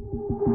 you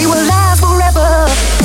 We will last forever.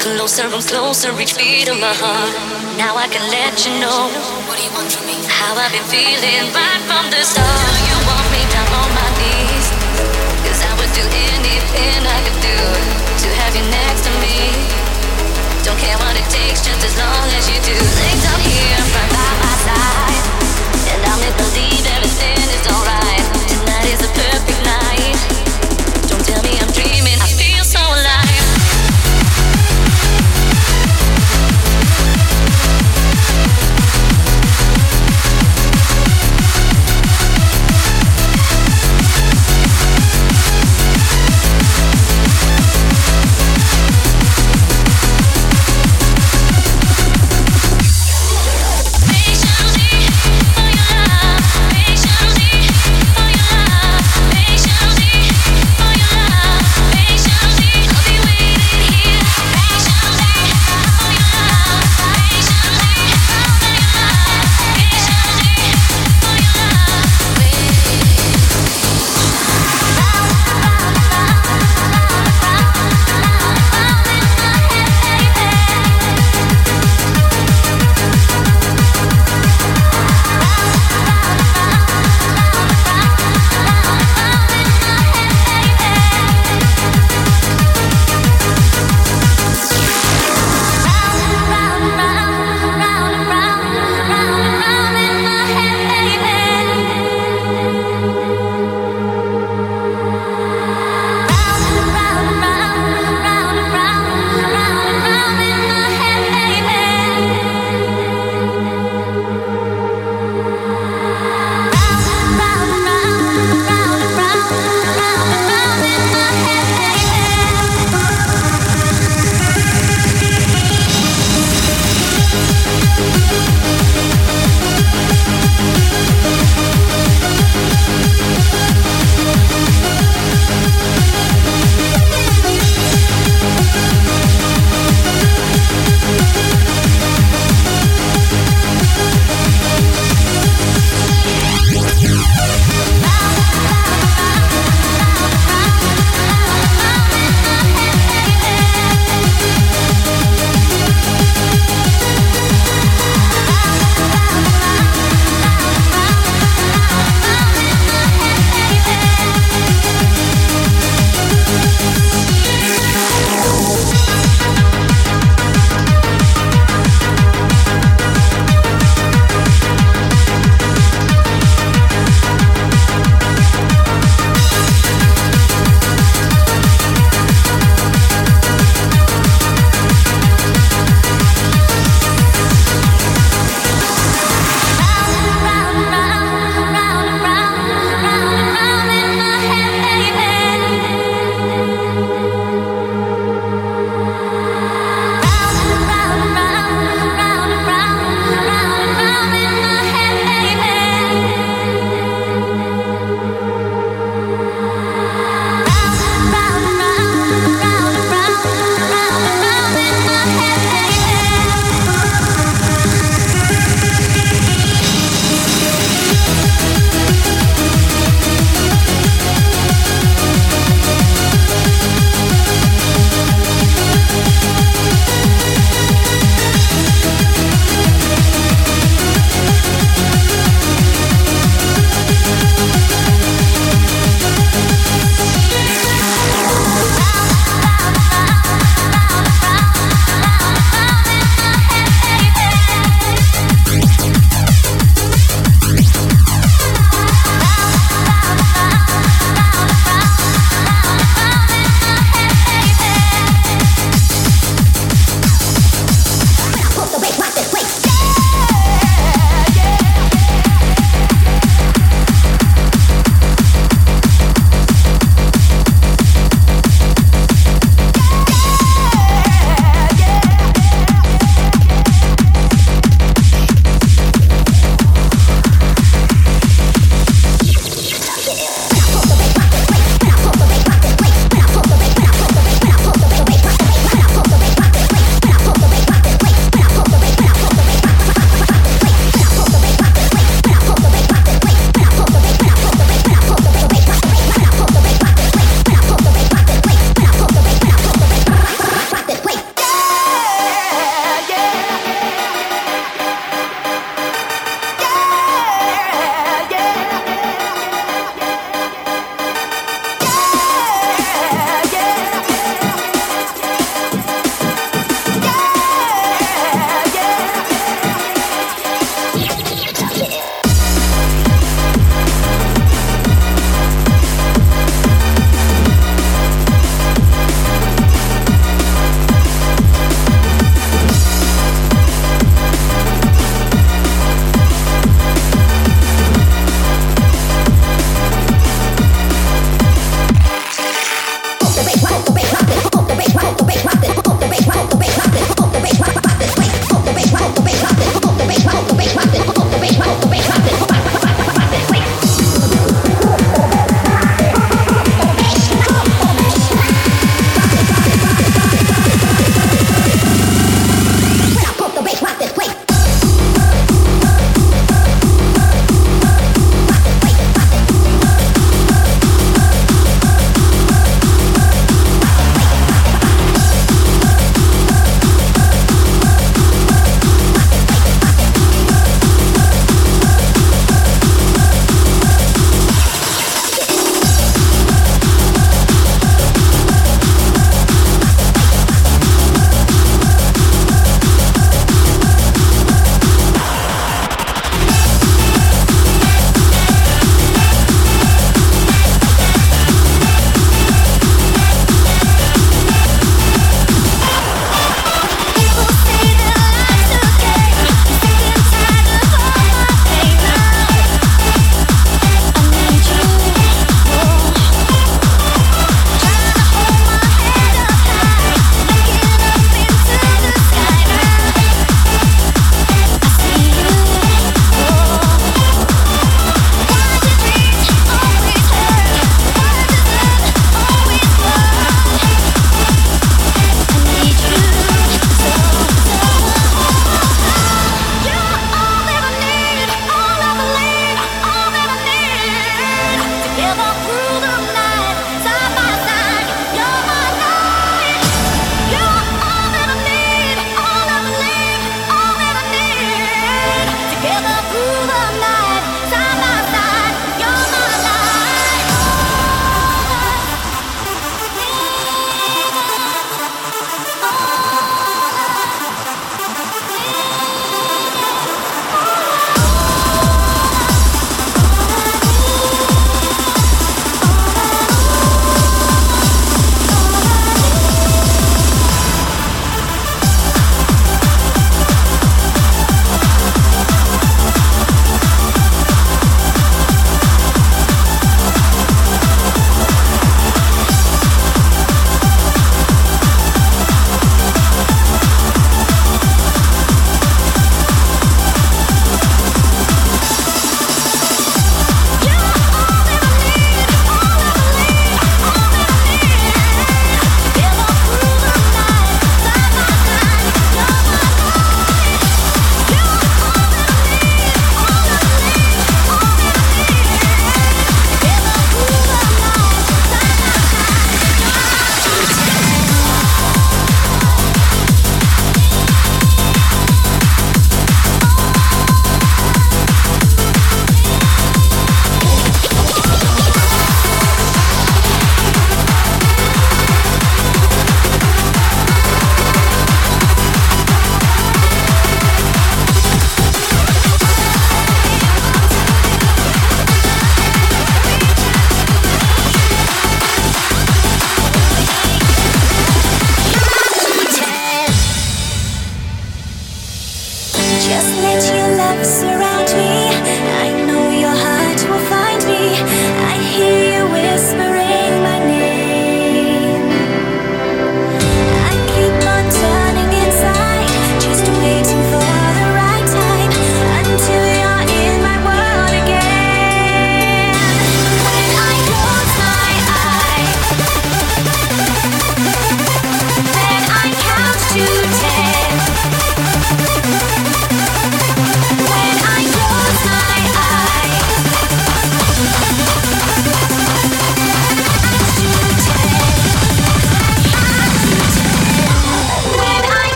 Closer and closer, each beat of my heart. Now I can let you know how I've been feeling right from the start. You want me down on my knees, cause I would do anything I could do to have you next to me. Don't care what it takes, just as long as you do.